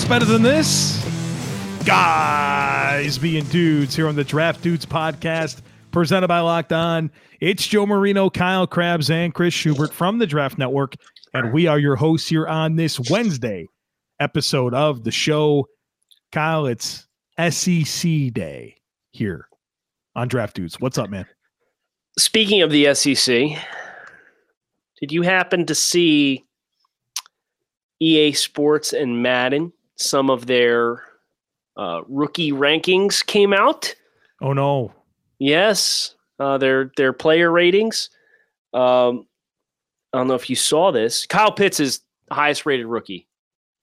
What's better than this? Guys being dudes here on the Draft Dudes podcast presented by Locked On. It's Joe Marino, Kyle Crabbs, and Chris Schubert from the Draft Network. And we are your hosts here on this Wednesday episode of the show. Kyle, it's SEC Day here on Draft Dudes. What's up, man? Speaking of the SEC, did you happen to see EA Sports and Madden? Some of their uh, rookie rankings came out. Oh no! Yes, uh, their their player ratings. Um, I don't know if you saw this. Kyle Pitts is highest rated rookie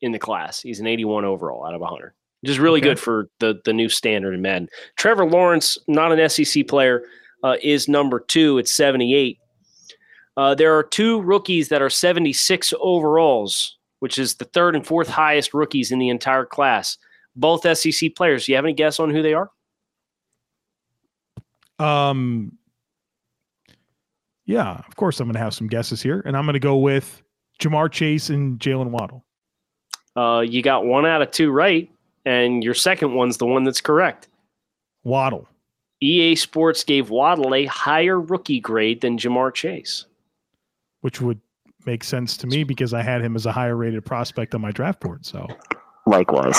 in the class. He's an 81 overall out of 100, which is really Okay. good for the the new standard in Madden. Trevor Lawrence, not an SEC player, uh, is number two at 78. Uh, there are two rookies that are 76 overalls, which is the third and fourth highest rookies in the entire class. Both SEC players. Do you have any guess on who they are? Um, yeah, of course I'm going to have some guesses here, and I'm going to go with Ja'Marr Chase and Jaylen Waddle. Uh, you got one out of two right, and your second one's the one that's correct. Waddle. EA Sports gave Waddle a higher rookie grade than Ja'Marr Chase. which would make sense to me because I had him as a higher rated prospect on my draft board. So Likewise.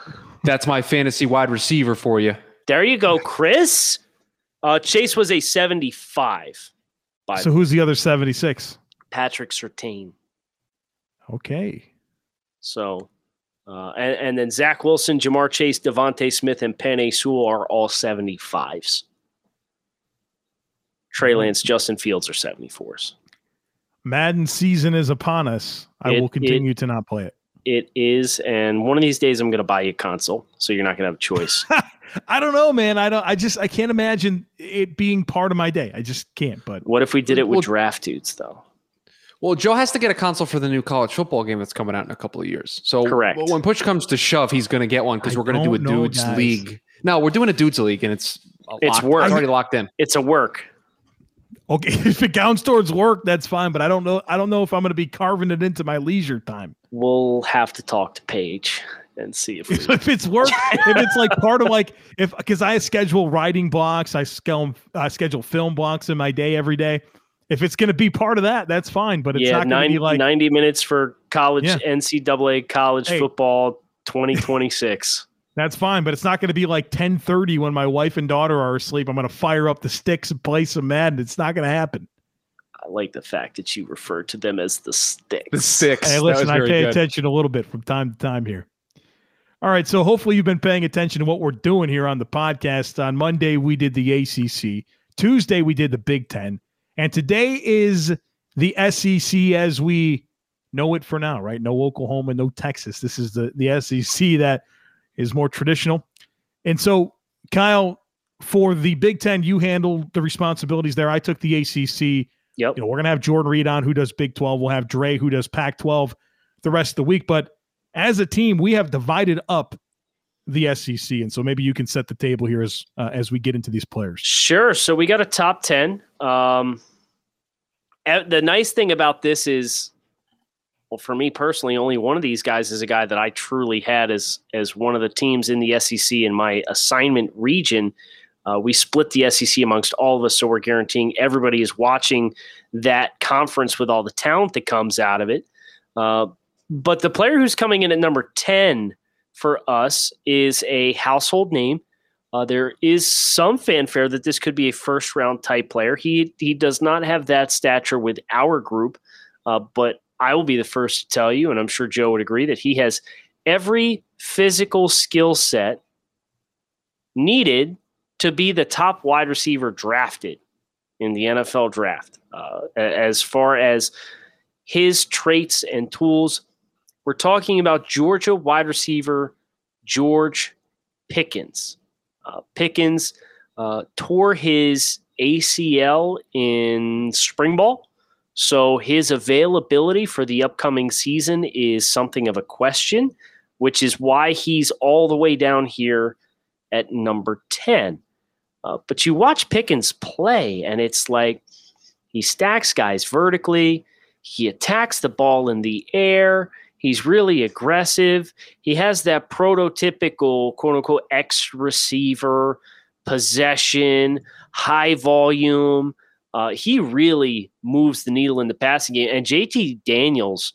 That's my fantasy wide receiver for you. There you go, Chris. Uh, Chase was a 75 by so who's the other 76? Patrick Surtain. Okay. So, uh, and, and then Zach Wilson, Ja'Marr Chase, DeVonta Smith, and Penei Sewell are all 75s. Trey Mm-hmm. Lance, Justin Fields are 74s. Madden season is upon us. I It- will continue to not play it. It is, and one of these days I'm going to buy you a console, so you're not going to have a choice. I don't know, man. I don't I just I can't imagine it being part of my day. I just can't, but what if we did it with Well- draft dudes, though? Well, Joe has to get a console for the new college football game that's coming out in a couple of years. So Correct. when push comes to shove, he's going to get one because we're going to do a don't know, dudes league. No, we're doing a dudes league, and it's It's locked- work. It's already locked in. It's a work. Okay, if it counts towards work, that's fine. But I don't know. I don't know if I'm going to be carving it into my leisure time. We'll have to talk to Paige and see if we, if it's work, if it's like part of like if because I schedule writing blocks, I schedule I schedule film blocks in my day every day. If it's going to be part of that, that's fine. But it's yeah, not going to 90, be like 90 minutes for college Yeah. NCAA college Hey. football 2026. That's fine. But it's not going to be like ten thirty when my wife and daughter are asleep. I'm going to fire up the sticks and play some Madden. It's not going to happen. I like the fact that you refer to them as the sticks. The six. Hey, listen, I pay good. attention a little bit from time to time here. All right, so hopefully you've been paying attention to what we're doing here on the podcast. On Monday we did the ACC, Tuesday we did the Big Ten, and today is the SEC as we know it for now. Right? No Oklahoma, no Texas. This is the the SEC that is more traditional. And so, Kyle, for the Big Ten, you handled the responsibilities there. I took the ACC Yep. you know, we're gonna have Jordan Reid on who does Big 12. We'll have Dre who does Pac 12 the rest of the week. But as a team, we have divided up the SEC, and so maybe you can set the table here as uh, as we get into these players. Sure. So we got a top 10. Um, the nice thing about this is, well, for me personally, only one of these guys is a guy that I truly had as as one of the teams in the SEC in my assignment region. Uh, we split the SEC amongst all of us, so we're guaranteeing everybody is watching that conference with all the talent that comes out of it. Uh, but the player who's coming in at number 10 for us is a household name. Uh, there is some fanfare that this could be a first round type player. He he does not have that stature with our group, uh, but I will be the first to tell you, and I'm sure Joe would agree that he has every physical skill set needed to be the top wide receiver drafted in the NFL draft. Uh, as far as his traits and tools, we're talking about Georgia wide receiver George Pickens. Uh, Pickens uh, tore his ACL in spring ball. So his availability for the upcoming season is something of a question, which is why he's all the way down here at number 10. Uh, but you watch Pickens play, and it's like he stacks guys vertically, he attacks the ball in the air, He's really aggressive. He has that prototypical quote unquote X receiver possession, high volume. Uh, he really moves the needle in the passing game. And JT Daniels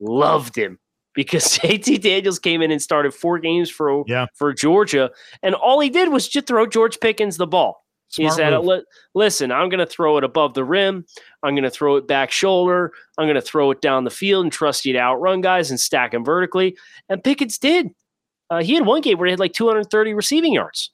loved him because JT Daniels came in and started four games for Yeah. for Georgia, and all he did was just throw George Pickens the ball. he said, move. "Listen, I'm going to throw it above the rim. I'm going to throw it back shoulder. I'm going to throw it down the field and trust you to outrun guys and stack them vertically." And Pickens did. Uh, he had one game where he had like 230 receiving yards.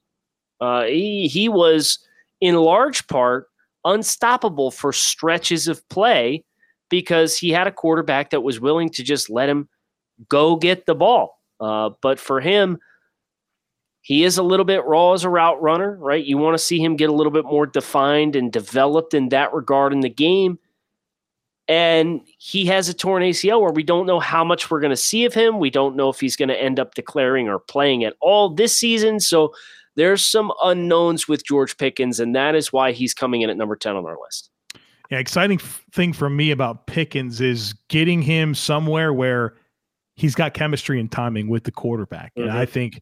Uh, he he was in large part unstoppable for stretches of play because he had a quarterback that was willing to just let him go get the ball. Uh, but for him, he is a little bit raw as a route runner, right? You want to see him get a little bit more defined and developed in that regard in the game. And he has a torn ACL where we don't know how much we're going to see of him. We don't know if he's going to end up declaring or playing at all this season. So there's some unknowns with George Pickens, and that is why he's coming in at number 10 on our list. Yeah, exciting f- thing for me about Pickens is getting him somewhere where he's got chemistry and timing with the quarterback. And Mhm. I think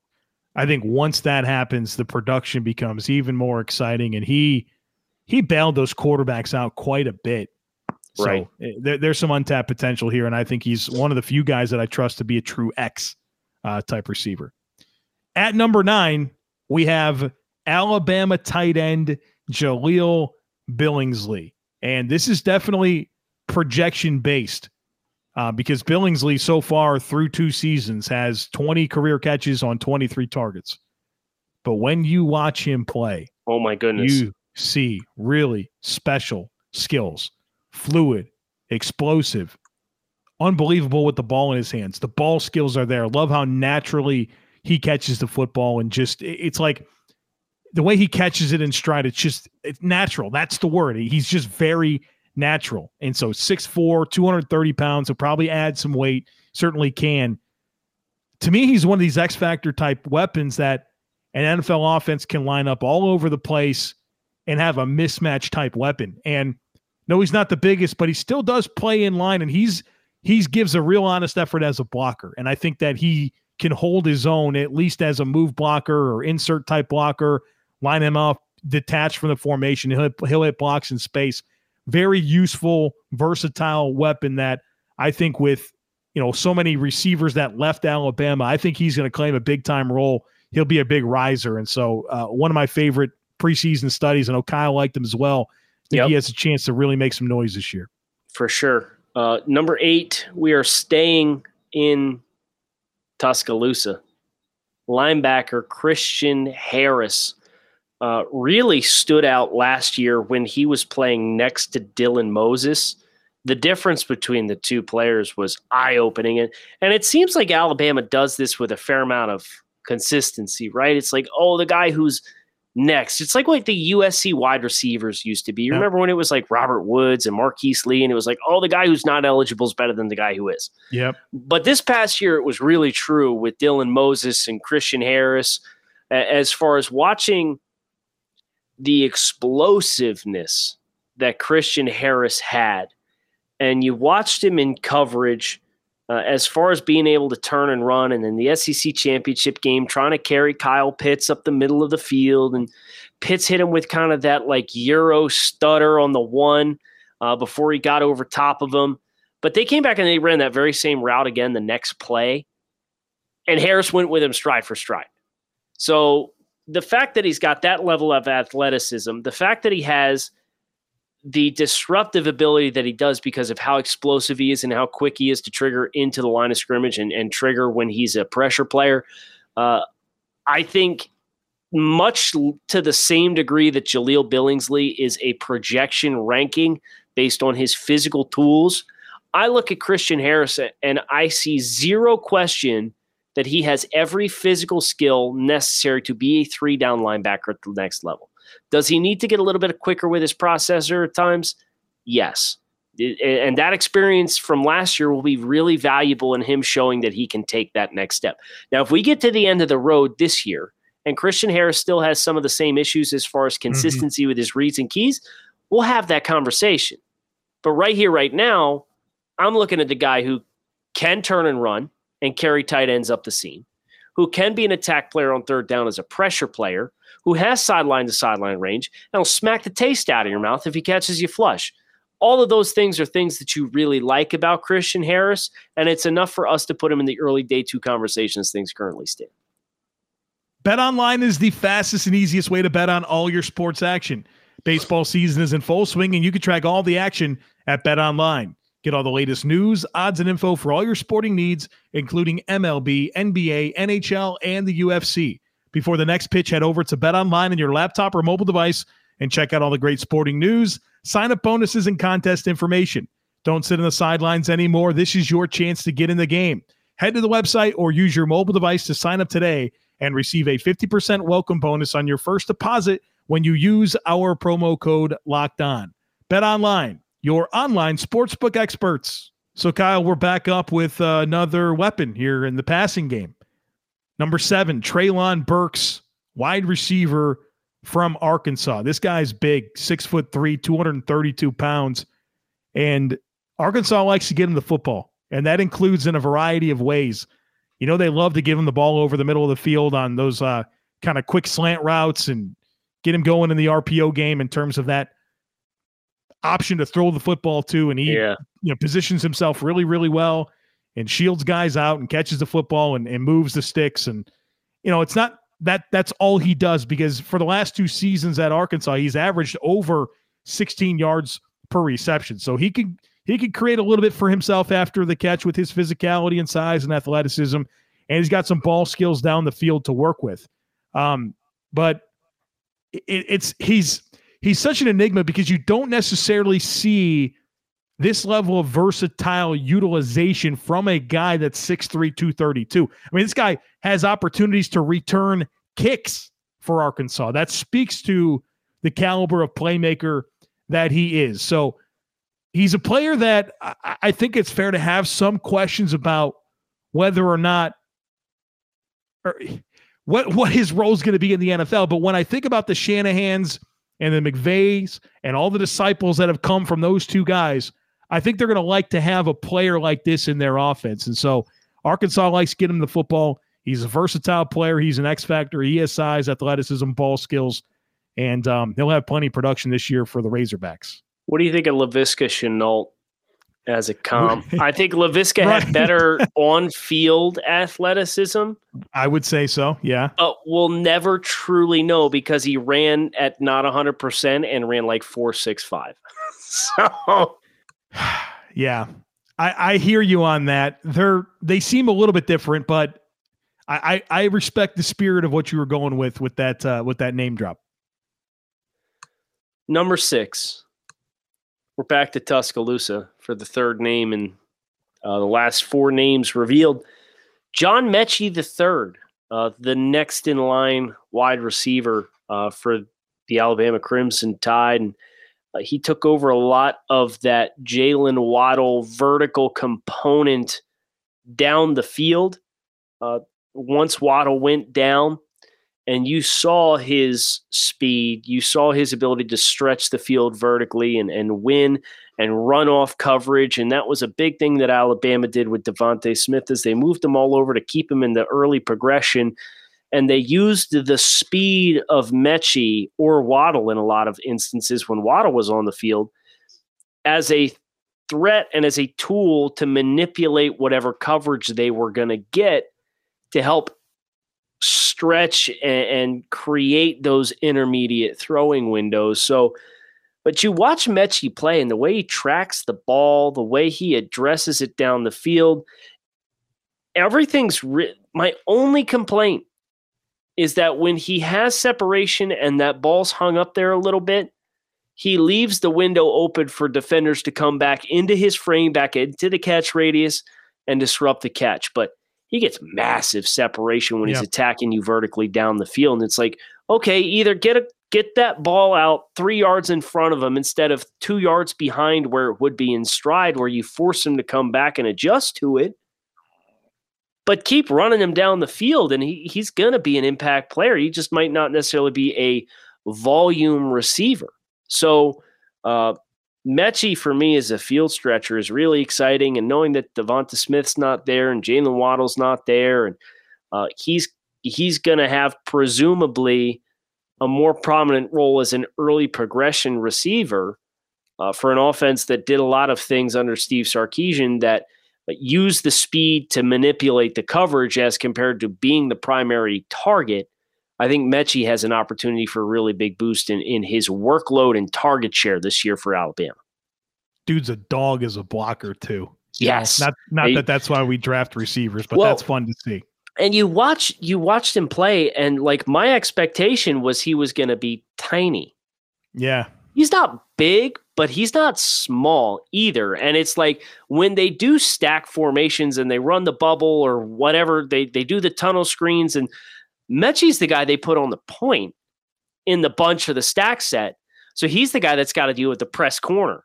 I think once that happens, the production becomes even more exciting. And he he bailed those quarterbacks out quite a bit. So Right. eh, there, there's some untapped potential here, and I think he's one of the few guys that I trust to be a true X uh, type receiver. At number nine, we have Alabama tight end Jahleel Billingsley. And this is definitely projection based uh, because Billingsley, so far through two seasons, has 20 career catches on 23 targets. But when you watch him play, Oh, my goodness. you see really special skills, fluid, explosive, unbelievable with the ball in his hands. The ball skills are there. Love how naturally he catches the football and just it's like the way he catches it in stride. It's just it's natural. That's the word. He's just very natural. And so 6'4, 230 pounds, he'll probably add some weight, certainly can. To me, he's one of these X Factor type weapons that an NFL offense can line up all over the place and have a mismatch type weapon. And no, he's not the biggest, but he still does play in line and he's he's gives a real honest effort as a blocker. And I think that he can hold his own at least as a move blocker or insert type blocker, line him up, detached from the formation. He'll, he'll hit blocks in space. Very useful, versatile weapon that I think with you know so many receivers that left Alabama, I think he's going to claim a big time role. He'll be a big riser, and so uh, one of my favorite preseason studies. I know Kyle liked him as well. Yep. he has a chance to really make some noise this year. for sure. Uh, number eight, we are staying in Tuscaloosa. Linebacker Christian Harris uh, really stood out last year when he was playing next to Dylan Moses. The difference between the two players was eye opening. And, and it seems like Alabama does this with a fair amount of consistency, right? It's like, oh, the guy who's next. It's like what the USC wide receivers used to be. You Yep. remember when it was like Robert Woods and Marquise Lee, and it was like, oh, the guy who's not eligible is better than the guy who is. Yep. But this past year, it was really true with Dylan Moses and Christian Harris. As far as watching the explosiveness that Christian Harris had, and you watched him in coverage. Uh, as far as being able to turn and run, and then the SEC championship game, trying to carry Kyle Pitts up the middle of the field, and Pitts hit him with kind of that like Euro stutter on the one uh, before he got over top of him. But they came back and they ran that very same route again the next play, and Harris went with him stride for stride. So the fact that he's got that level of athleticism, the fact that he has the disruptive ability that he does because of how explosive he is and how quick he is to trigger into the line of scrimmage and, and trigger when he's a pressure player. Uh, I think much to the same degree that Jahleel Billingsley is a projection ranking based on his physical tools. I look at Christian Harris and I see zero question that he has every physical skill necessary to be a three down linebacker at the next level. Does he need to get a little bit quicker with his processor at times? Yes. And that experience from last year will be really valuable in him showing that he can take that next step. Now, if we get to the end of the road this year and Christian Harris still has some of the same issues as far as mm-hmm. consistency with his reads and keys, we'll have that conversation. But right here, right now, I'm looking at the guy who can turn and run and carry tight ends up the seam, who can be an attack player on third down as a pressure player, who has sideline to sideline range, and will smack the taste out of your mouth if he catches you flush. All of those things are things that you really like about Christian Harris, and it's enough for us to put him in the early day two conversations things currently stand. Bet online is the fastest and easiest way to bet on all your sports action. Baseball season is in full swing, and you can track all the action at Bet Online. Get all the latest news, odds, and info for all your sporting needs, including MLB, NBA, NHL, and the UFC. Before the next pitch, head over to Bet Online on your laptop or mobile device and check out all the great sporting news, sign up bonuses, and contest information. Don't sit on the sidelines anymore. This is your chance to get in the game. Head to the website or use your mobile device to sign up today and receive a 50% welcome bonus on your first deposit when you use our promo code locked on. Bet online, your online sportsbook experts. So, Kyle, we're back up with another weapon here in the passing game. Number seven, Treylon Burks, wide receiver from Arkansas. This guy's big, six foot three, 232 pounds. And Arkansas likes to get him the football, and that includes in a variety of ways. You know, they love to give him the ball over the middle of the field on those uh, kind of quick slant routes and get him going in the RPO game in terms of that option to throw the football to. And he, yeah. you know, positions himself really, really well and shields guys out and catches the football and, and moves the sticks. And, you know, it's not that that's all he does because for the last two seasons at Arkansas, he's averaged over 16 yards per reception. So he could he could create a little bit for himself after the catch with his physicality and size and athleticism, and he's got some ball skills down the field to work with. Um, but it, it's he's he's such an enigma because you don't necessarily see this level of versatile utilization from a guy that's 6'3, 232. I mean, this guy has opportunities to return kicks for Arkansas. That speaks to the caliber of playmaker that he is. So he's a player that I, I think it's fair to have some questions about whether or not or what what his role is going to be in the NFL. But when I think about the Shanahans and the McVays and all the disciples that have come from those two guys, I think they're going to like to have a player like this in their offense. And so Arkansas likes to get him the football. He's a versatile player. He's an X factor. He has size, athleticism, ball skills, and um, he'll have plenty of production this year for the Razorbacks. What do you think of Laviska Shenault as a comp? I think Laviska right. had better on-field athleticism. I would say so, yeah. But we'll never truly know because he ran at not 100% and ran like 465. so yeah. I, I hear you on that. They're they seem a little bit different, but I, I, I respect the spirit of what you were going with with that uh, with that name drop. Number six, we're back to Tuscaloosa for the third name and uh, the last four names revealed. John Metchie the third, uh, the next in line wide receiver uh, for the Alabama Crimson Tide, and uh, he took over a lot of that Jaylen Waddle vertical component down the field. Uh, once Waddle went down, and you saw his speed, you saw his ability to stretch the field vertically and, and win and run off coverage. And that was a big thing that Alabama did with DeVonta Smith as they moved him all over to keep him in the early progression. And they used the speed of Metchie or Waddle in a lot of instances when Waddle was on the field as a threat and as a tool to manipulate whatever coverage they were going to get to help stretch and, and create those intermediate throwing windows. So, but you watch Metchie play and the way he tracks the ball, the way he addresses it down the field, everything's my only complaint is that when he has separation and that ball's hung up there a little bit, he leaves the window open for defenders to come back into his frame, back into the catch radius, and disrupt the catch. But he gets massive separation when he's attacking you vertically down the field. And it's like, okay, either get a get that ball out three yards in front of him instead of two yards behind where it would be in stride, where you force him to come back and adjust to it. But keep running him down the field, and he, he's going to be an impact player. He just might not necessarily be a volume receiver. So, uh, for me as a field stretcher is really exciting, and knowing that DeVonta Smith's not there and Jaylen Waddle's not there, and uh, he's he's going to have presumably a more prominent role as an early progression receiver uh, for an offense that did a lot of things under Steve Sarkisian that used the speed to manipulate the coverage as compared to being the primary target. I think Metchie has an opportunity for a really big boost in, in his workload and target share this year for Alabama. Dude's a dog as a blocker too. Yes. Not not that that's why we draft receivers, but well, that's fun to see. And you watch you watched him play and like my expectation was he was going to be tiny. Yeah. He's not big, but he's not small either. And it's like when they do stack formations and they run the bubble or whatever, they they do the tunnel screens and Metchie's the guy they put on the point in the bunch of the stack set. So he's the guy that's got to deal with the press corner.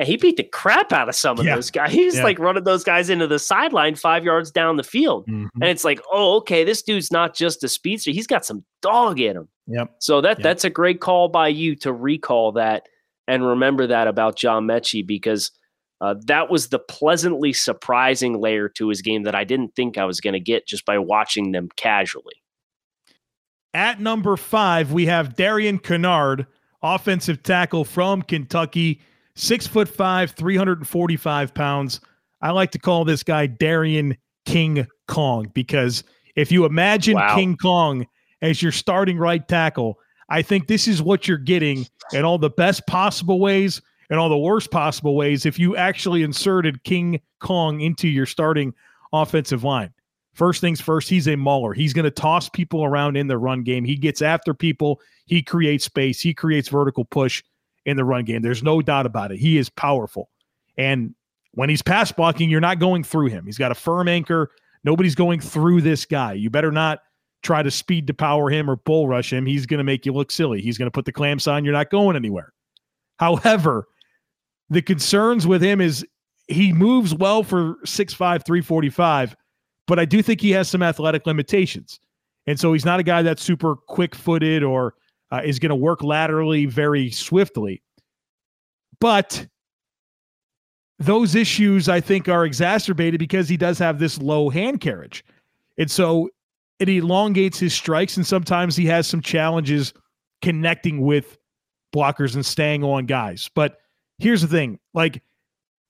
And he beat the crap out of some of yeah. those guys. He's yeah. like running those guys into the sideline five yards down the field. Mm-hmm. And it's like, oh, okay, this dude's not just a speedster. He's got some dog in him. Yep. So that yep. that's a great call by you to recall that and remember that about John Metchie because uh, that was the pleasantly surprising layer to his game that I didn't think I was going to get just by watching them casually. At number five, we have Darian Kinnard, offensive tackle from Kentucky, six foot five, 345 pounds. I like to call this guy Darian King Kong because if you imagine wow. King Kong as your starting right tackle, I think this is what you're getting in all the best possible ways and all the worst possible ways if you actually inserted King Kong into your starting offensive line. First things first, he's a mauler. He's going to toss people around in the run game. He gets after people. He creates space. He creates vertical push in the run game. There's no doubt about it. He is powerful. And when he's pass blocking, you're not going through him. He's got a firm anchor. Nobody's going through this guy. You better not try to speed to power him or bull rush him. He's going to make you look silly. He's going to put the clamps on. You're not going anywhere. However, the concerns with him is he moves well for 6'5, 345 but I do think he has some athletic limitations. And so he's not a guy that's super quick footed or uh, is going to work laterally very swiftly. But those issues, I think, are exacerbated because he does have this low hand carriage. And so it elongates his strikes, and sometimes he has some challenges connecting with blockers and staying on guys. But here's the thing like,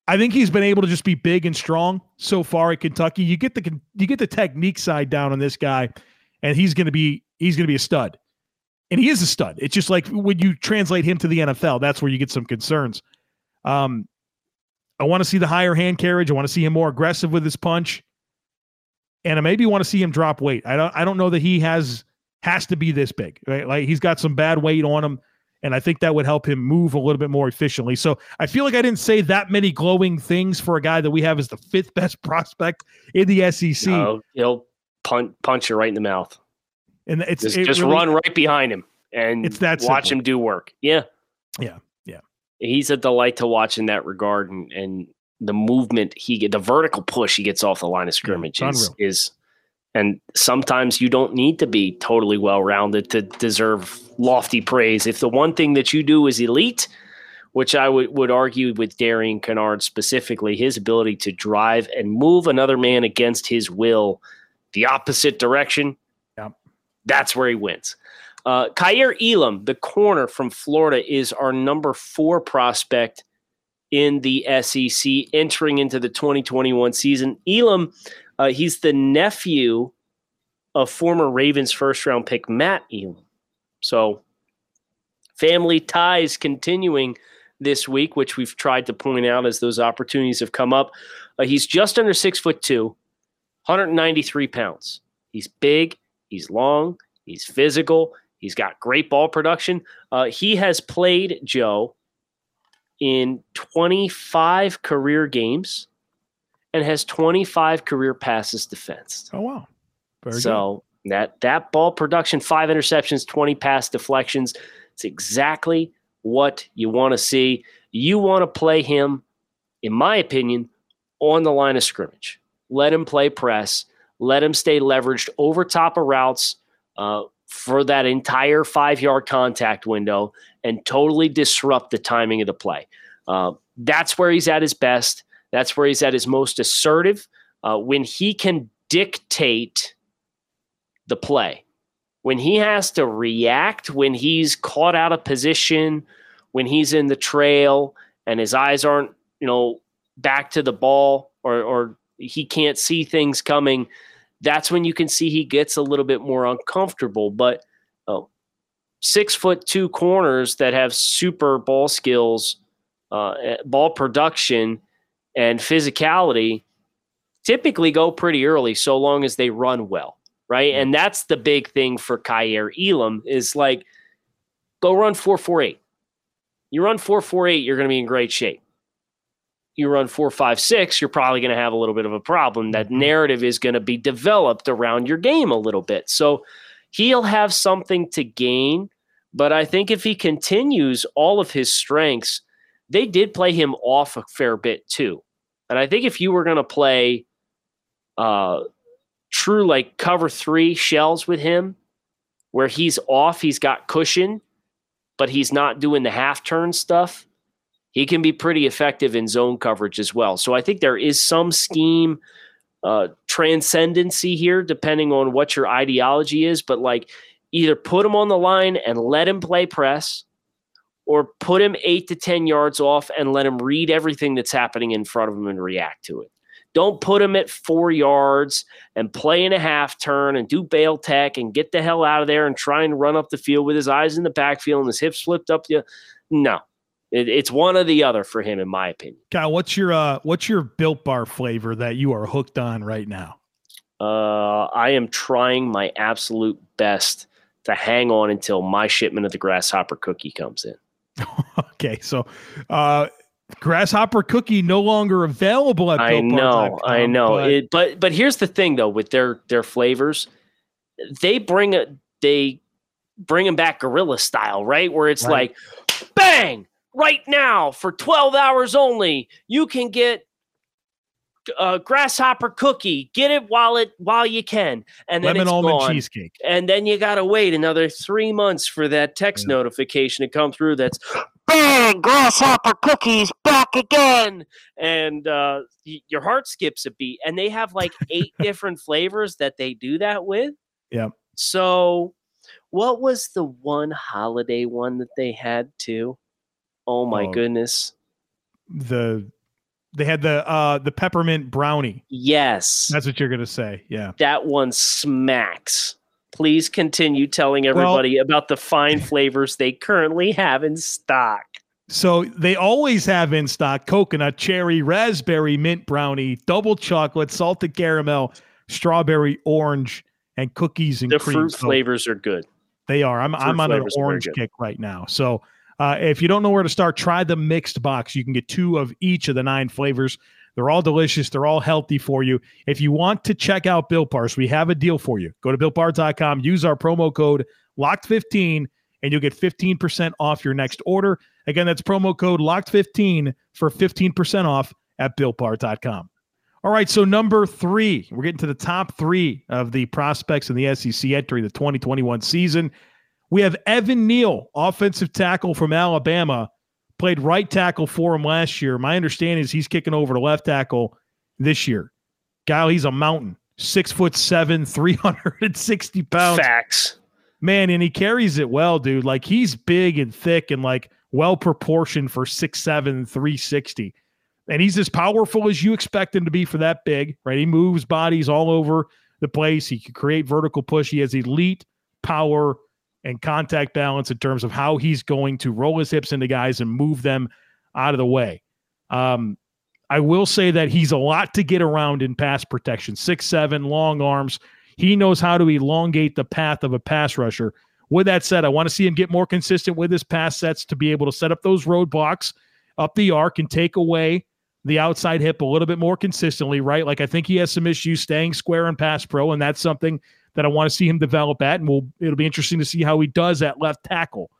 I think he's been able to just be big and strong so far at Kentucky. You get the you get the technique side down on this guy, and he's going to be he's going to be a stud, and he is a stud. It's just like when you translate him to the NFL, that's where you get some concerns. Um, I want to see the higher hand carriage. I want to see him more aggressive with his punch, and I maybe want to see him drop weight. I don't I don't know that he has has to be this big. Right? Like he's got some bad weight on him. And I think that would help him move a little bit more efficiently. So I feel like I didn't say that many glowing things for a guy that we have as the fifth best prospect in the SEC. No, he'll punch, punch you right in the mouth. And it's just, it just really, run right behind him and it's that watch simple. him do work. Yeah. Yeah. Yeah. He's a delight to watch in that regard. And, and the movement he get, the vertical push he gets off the line of scrimmage yeah, is, is and sometimes you don't need to be totally well rounded to deserve lofty praise. If the one thing that you do is elite, which I would, would argue with Darian Kinnard specifically, his ability to drive and move another man against his will the opposite direction, yep. that's where he wins. Uh, Kaiir Elam, the corner from Florida, is our number four prospect in the SEC entering into the 2021 season. Elam uh, he's the nephew of former Ravens first round pick Matt Elam. So, family ties continuing this week, which we've tried to point out as those opportunities have come up. Uh, he's just under six foot two, 193 pounds. He's big, he's long, he's physical, he's got great ball production. Uh, he has played Joe in 25 career games and has 25 career passes defensed. Oh wow. Very so good. that that ball production, five interceptions, 20 pass deflections, it's exactly what you want to see. You want to play him, in my opinion, on the line of scrimmage. Let him play press. Let him stay leveraged over top of routes uh, for that entire five yard contact window and totally disrupt the timing of the play. Uh, that's where he's at his best. That's where he's at his most assertive. Uh, when he can dictate the play, when he has to react, when he's caught out of position, when he's in the trail and his eyes aren't, you know, back to the ball or, or he can't see things coming, that's when you can see he gets a little bit more uncomfortable. But oh, six foot two corners that have super ball skills, uh, eh, ball production, and physicality typically go pretty early so long as they run well. Right. And that's the big thing for Kaiir Elam is like, go run 448. You run 448, you're going to be in great shape you run four, five, six, you're probably going to have a little bit of a problem. That mm-hmm. narrative is going to be developed around your game a little bit. So he'll have something to gain. But I think if he continues all of his strengths, they did play him off a fair bit too. And I think if you were going to play uh, true like cover three shells with him, where he's off, he's got cushion, but he's not doing the half turn stuff he can be pretty effective in zone coverage as well. So I think there is some scheme uh, transcendency here, depending on what your ideology is. But like, either put him on the line and let him play press, or put him eight to ten yards off and let him read everything that's happening in front of him and react to it. Don't put him at four yards and play in a half turn and do bail tech and get the hell out of there and try and run up the field with his eyes in the backfield and his hips flipped up. No, it, it's one or the other for him, in my opinion. Kyle, what's your uh, what's your Built Bar flavor that you are hooked on right now? Uh, I am trying my absolute best to hang on until my shipment of the grasshopper cookie comes in. okay, so uh, grasshopper cookie no longer available at. I know, I know. But... It, but but here's the thing though, with their their flavors, they bring a they bring them back gorilla style, right? Where it's right. like, bang, right now for 12 hours only. You can get a grasshopper cookie. Get it while it while you can. And then lemon almond gone. cheesecake. And then you got to wait another three months for that text yeah. notification to come through that's bang! Grasshopper cookies back again! And uh, y- your heart skips a beat. And they have like eight different flavors that they do that with. Yeah. So what was the one holiday one that they had too Oh my uh, goodness. The they had the uh the peppermint brownie. Yes. That's what you're gonna say. Yeah. That one smacks. Please continue telling everybody well, about the fine flavors they currently have in stock. So they always have in stock coconut, cherry, raspberry, mint brownie, double chocolate, salted caramel, strawberry, orange, and cookies and the cream. fruit so flavors are good. They are. I'm fruit I'm on an orange kick right now. So uh, if you don't know where to start, try the mixed box. You can get two of each of the nine flavors. They're all delicious. They're all healthy for you. If you want to check out Built Bars, we have a deal for you. Go to builtbar.com, use our promo code LOCKED15, and you'll get 15% off your next order. Again, that's promo code LOCKED15 for 15% off at builtbar.com. All right, so number three, we're getting to the top three of the prospects in the SEC entering the 2021 season. We have Evan Neal, offensive tackle from Alabama, played right tackle for him last year. My understanding is he's kicking over to left tackle this year. Guy, he's a mountain, six foot seven, 360 pounds. Facts. Man, and he carries it well, dude. Like he's big and thick and like well proportioned for six seven, 360. And he's as powerful as you expect him to be for that big, right? He moves bodies all over the place. He can create vertical push. He has elite power and contact balance in terms of how he's going to roll his hips into guys and move them out of the way. Um, I will say that he's a lot to get around in pass protection. Six seven, long arms. He knows how to elongate the path of a pass rusher. With that said, I want to see him get more consistent with his pass sets to be able to set up those roadblocks up the arc and take away the outside hip a little bit more consistently, right? Like I think he has some issues staying square in pass pro, and that's something that I want to see him develop at, and we'll, it'll be interesting to see how he does at left tackle.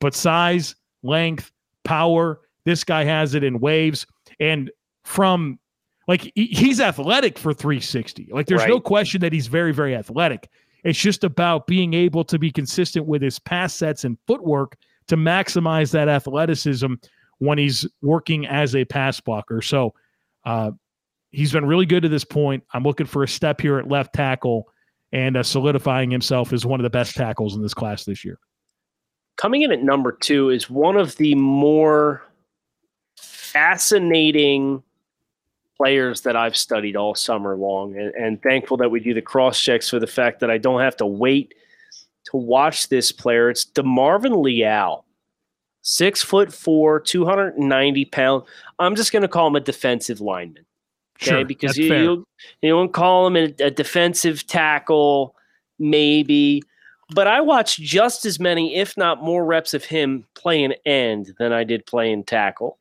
But size, length, power, this guy has it in waves. And from like he's athletic for 360. Like there's right. no question that he's very, very athletic. It's just about being able to be consistent with his pass sets and footwork to maximize that athleticism when he's working as a pass blocker. So uh, he's been really good to this point. I'm looking for a step here at left tackle and uh, solidifying himself as one of the best tackles in this class this year. Coming in at number two is one of the more fascinating players that I've studied all summer long, and, and thankful that we do the cross checks for the fact that I don't have to wait to watch this player. It's DeMarvin Leal, six foot four, 290 pound. I'm just going to call him a defensive lineman. Okay, Sure, because you, fair. you you don't call him a, a defensive tackle, maybe. But I watched just as many, if not more, reps of him playing end than I did playing tackle.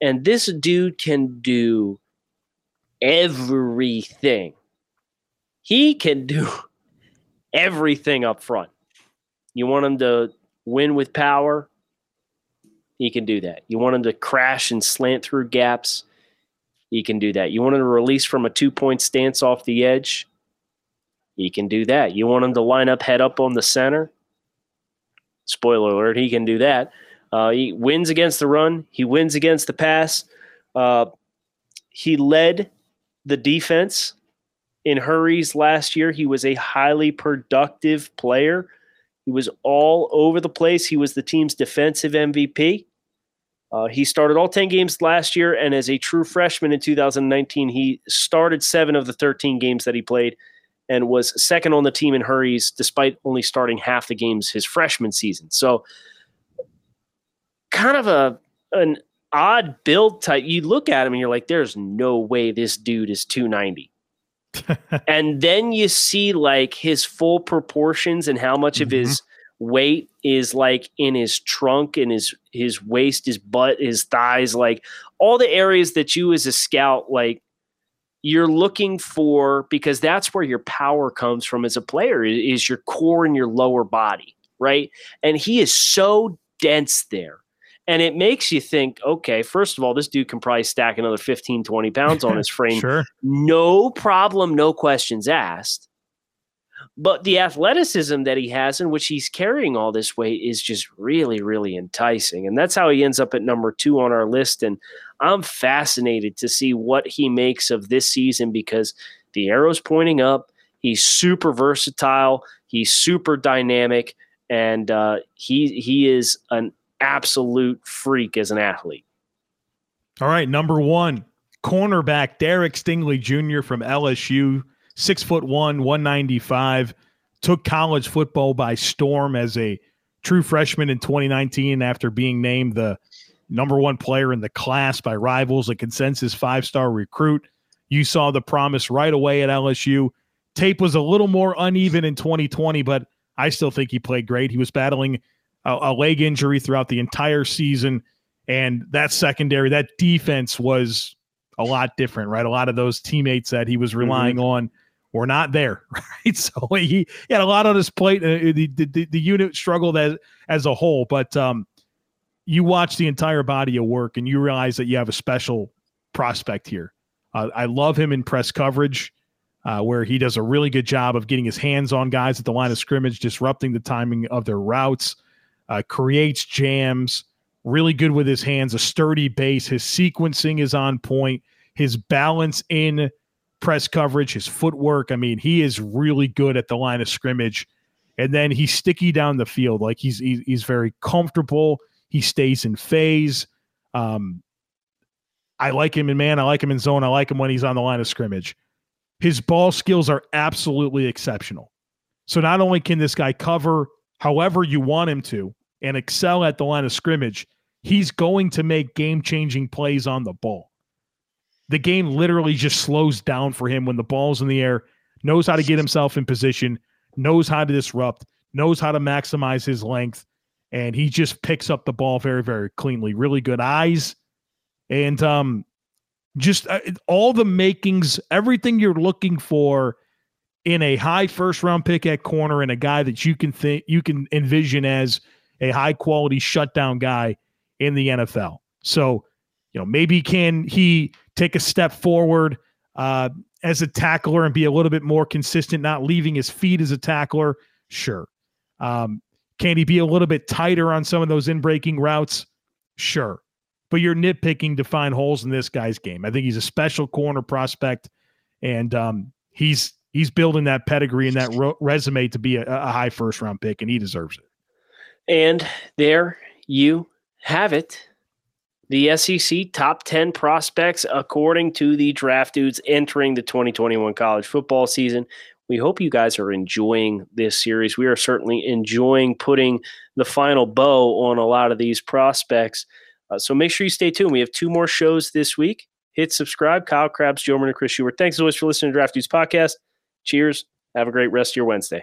And this dude can do everything. He can do everything up front. You want him to win with power? He can do that. You want him to crash and slant through gaps? He can do that. You want him to release from a two point stance off the edge? He can do that. You want him to line up head up on the center? Spoiler alert, he can do that. Uh, he wins against the run, he wins against the pass. Uh, he led the defense in hurries last year. He was a highly productive player. He was all over the place. He was the team's defensive MVP. Uh, he started all 10 games last year, and as a true freshman in 2019, he started seven of the 13 games that he played and was second on the team in hurries despite only starting half the games his freshman season. So, kind of a an odd build type. You look at him and you're like, there's no way this dude is 290 and then you see like his full proportions and how much of Mhm. his weight is like in his trunk and his his waist his butt his thighs like all the areas that you as a scout like you're looking for because that's where your power comes from as a player is your core and your lower body right and he is so dense there and it makes you think okay first of all this dude can probably stack another 15 20 pounds on his frame Sure. no problem, no questions asked. But the athleticism that he has, in which he's carrying all this weight, is just really, really enticing. And that's how he ends up at number two on our list. And I'm fascinated to see what he makes of this season because the arrow's pointing up. He's super versatile. He's super dynamic, and uh, he he is an absolute freak as an athlete. All right, number one, cornerback Derek Stingley Jr. from LSU, six foot one, 195, took college football by storm as a true freshman in 2019 after being named the number one player in the class by rivals, a consensus five star recruit. You saw the promise right away at LSU. Tape was a little more uneven in 2020, but I still think he played great. He was battling a, a leg injury throughout the entire season. And that secondary, that defense was a lot different, right? A lot of those teammates that he was mm-hmm. relying on were not there, right? So he, he had a lot on his plate. Uh, the, the, the unit struggled as as a whole, but um, you watch the entire body of work and you realize that you have a special prospect here. Uh, I love him in press coverage, uh, where he does a really good job of getting his hands on guys at the line of scrimmage, disrupting the timing of their routes, uh, creates jams really good with his hands, a sturdy base. His sequencing is on point. His balance in press coverage, his footwork. I mean, he is really good at the line of scrimmage. And then he's sticky down the field. Like he's he's, very comfortable. He stays in phase. Um, I like him in man. I like him in zone. I like him when he's on the line of scrimmage. His ball skills are absolutely exceptional. So not only can this guy cover however you want him to and excel at the line of scrimmage, he's going to make game changing plays on the ball. The game literally just slows down for him when the ball's in the air, knows how to get himself in position, knows how to disrupt, knows how to maximize his length, and he just picks up the ball very, very cleanly. Really good eyes, and um, just uh, all the makings, everything you're looking for in a high first round pick at corner and a guy that you can think you can envision as a high quality shutdown guy in the NFL. So, you know, maybe can he take a step forward uh, as a tackler and be a little bit more consistent, not leaving his feet as a tackler? Sure. Um, can he be a little bit tighter on some of those in breaking routes? Sure. but you're nitpicking to find holes in this guy's game. I think he's a special corner prospect, and um, he's he's building that pedigree and that ro- resume to be a, a high first round pick, and he deserves it. And there you have it. The SEC top 10 prospects according to the draft dudes entering the 2021 college football season. We hope you guys are enjoying this series. We are certainly enjoying putting the final bow on a lot of these prospects. Uh, so make sure you stay tuned. We have two more shows this week. Hit subscribe. Kyle Crabbs, Joe Marino, Chris Schubert. Thanks as always for listening to Draft Dudes Podcast. Cheers. Have a great rest of your Wednesday.